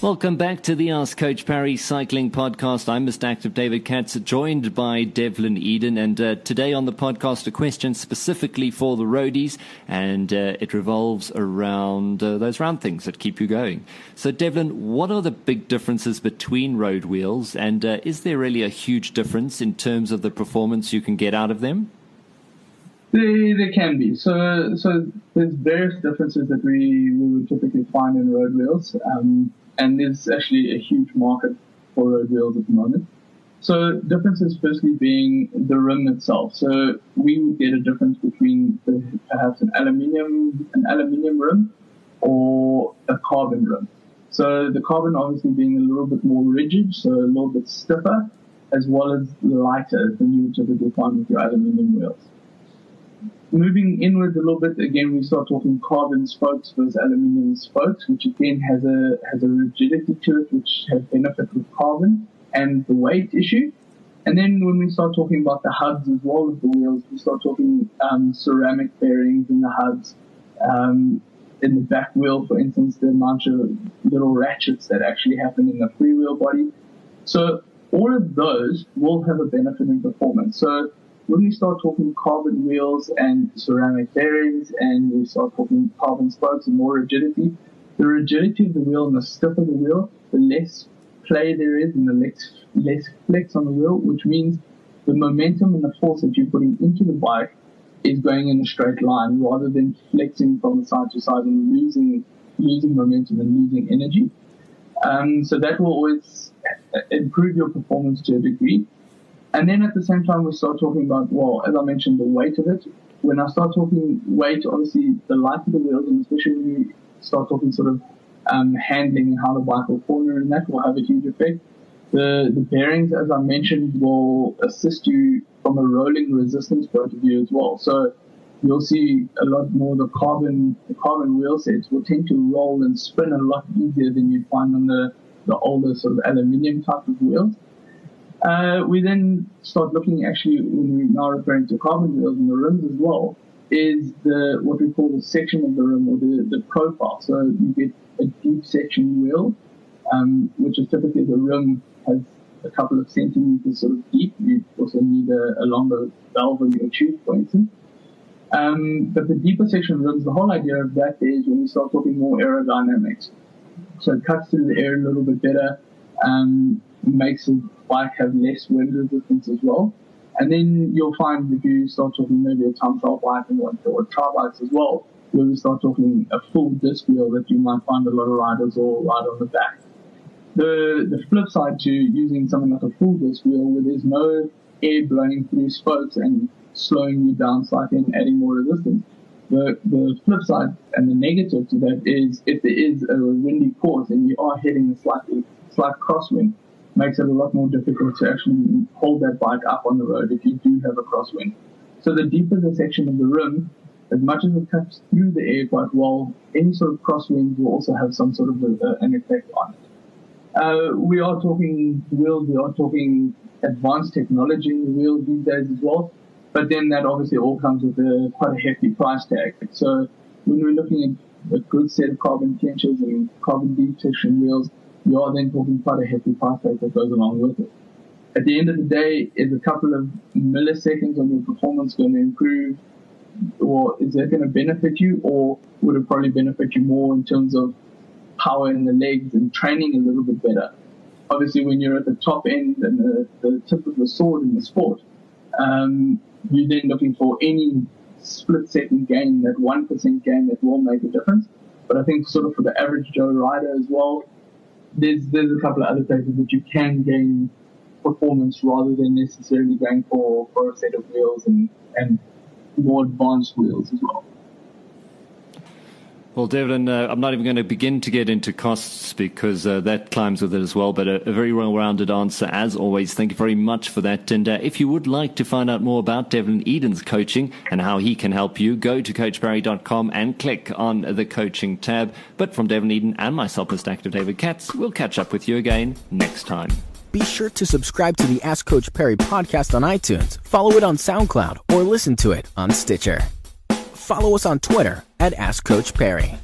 Welcome back to the Ask Coach Parry Cycling Podcast. I'm Mr. Active David Katz, joined by Devlin Eyden, and uh, today on the podcast, a question specifically for the roadies, and uh, it revolves around uh, those round things that keep you going. So, Devlin, what are the big differences between road wheels, and uh, is there really a huge difference in terms of the performance you can get out of them? They, they can be. So, so there's various differences that we, we would typically find in road wheels. Um, and there's actually a huge market for road wheels at the moment. So differences firstly being the rim itself. So we would get a difference between the, perhaps an aluminium an aluminium rim or a carbon rim. So the carbon obviously being a little bit more rigid, so a little bit stiffer, as well as lighter than you would typically find with your aluminium wheels moving inwards a little bit, again, we start talking carbon spokes versus aluminium spokes, which again has a has a rigidity to it, which has benefit with carbon and the weight issue. And then when we start talking about the hubs as well as the wheels, we start talking um, ceramic bearings in the hubs. Um, in the back wheel, for instance, the amount of little ratchets that actually happen in the freewheel body. So all of those will have a benefit in performance. So when we start talking carbon wheels and ceramic bearings and we start talking carbon spokes and more rigidity, the rigidity of the wheel and the stiff of the wheel, the less play there is and the less, less flex on the wheel, which means the momentum and the force that you're putting into the bike is going in a straight line rather than flexing from side to side and losing losing momentum and losing energy. Um, so that will always improve your performance to a degree. And then at the same time, we start talking about, well, as I mentioned, the weight of it. When I start talking weight, obviously the light of the wheels, and especially when you start talking sort of um, handling and how the bike will corner and that will have a huge effect. The, the bearings, as I mentioned, will assist you from a rolling resistance point of view as well. So you'll see a lot more the carbon, the carbon wheel sets will tend to roll and spin a lot easier than you'd find on the, the older sort of aluminium type of wheels. Uh, we then start looking actually when we're now referring to carbon wheels in the rims as well, is the what we call the section of the rim or the, the profile. So you get a deep section wheel, um, which is typically the rim has a couple of centimeters sort of deep. You also need a, a longer valve in your tube, for instance. Um, but the deeper section rims, the whole idea of that is when we start talking more aerodynamics. So it cuts through the air a little bit better, um, makes the bike have less wind resistance as well. And then you'll find if you start talking maybe a time trial bike and what, or tri bikes as well, where we start talking a full disc wheel that you might find a lot of riders all ride on the back. The, the flip side to using something like a full disc wheel where there's no air blowing through spokes and slowing you down slightly and adding more resistance. The, the flip side and the negative to that is if there is a windy course and you are hitting a slightly slight crosswind, makes it a lot more difficult to actually hold that bike up on the road if you do have a crosswind. So the deeper the section of the rim, as much as it cuts through the air quite well, any sort of crosswind will also have some sort of a, an effect on it. Uh, we are talking wheels, we are talking advanced technology in the wheels these days as well. But then that obviously all comes with a quite a hefty price tag. So when we're looking at a good set of carbon clinchers and carbon deep section wheels, you are then talking quite a hefty price that goes along with it. At the end of the day, is a couple of milliseconds of your performance going to improve, or is that going to benefit you, or would it probably benefit you more in terms of power in the legs and training a little bit better? Obviously, when you're at the top end and the, the tip of the sword in the sport, um, you're then looking for any split second gain, that 1% gain that will make a difference. But I think sort of for the average Joe rider as well, there's there's a couple of other places that you can gain performance rather than necessarily going for, for a set of wheels and, and more advanced wheels as well. Well, Devlin, uh, I'm not even going to begin to get into costs because uh, that climbs with it as well, but a, a very well rounded answer as always. Thank you very much for that. And uh, if you would like to find out more about Devlin Eyden's coaching and how he can help you, go to coachparry.com and click on the coaching tab. But from Devlin Eyden and myself, Mr. Active David Katz, we'll catch up with you again next time. Be sure to subscribe to the Ask Coach Parry podcast on iTunes, follow it on SoundCloud, or listen to it on Stitcher. Follow us on Twitter at Ask Coach Parry.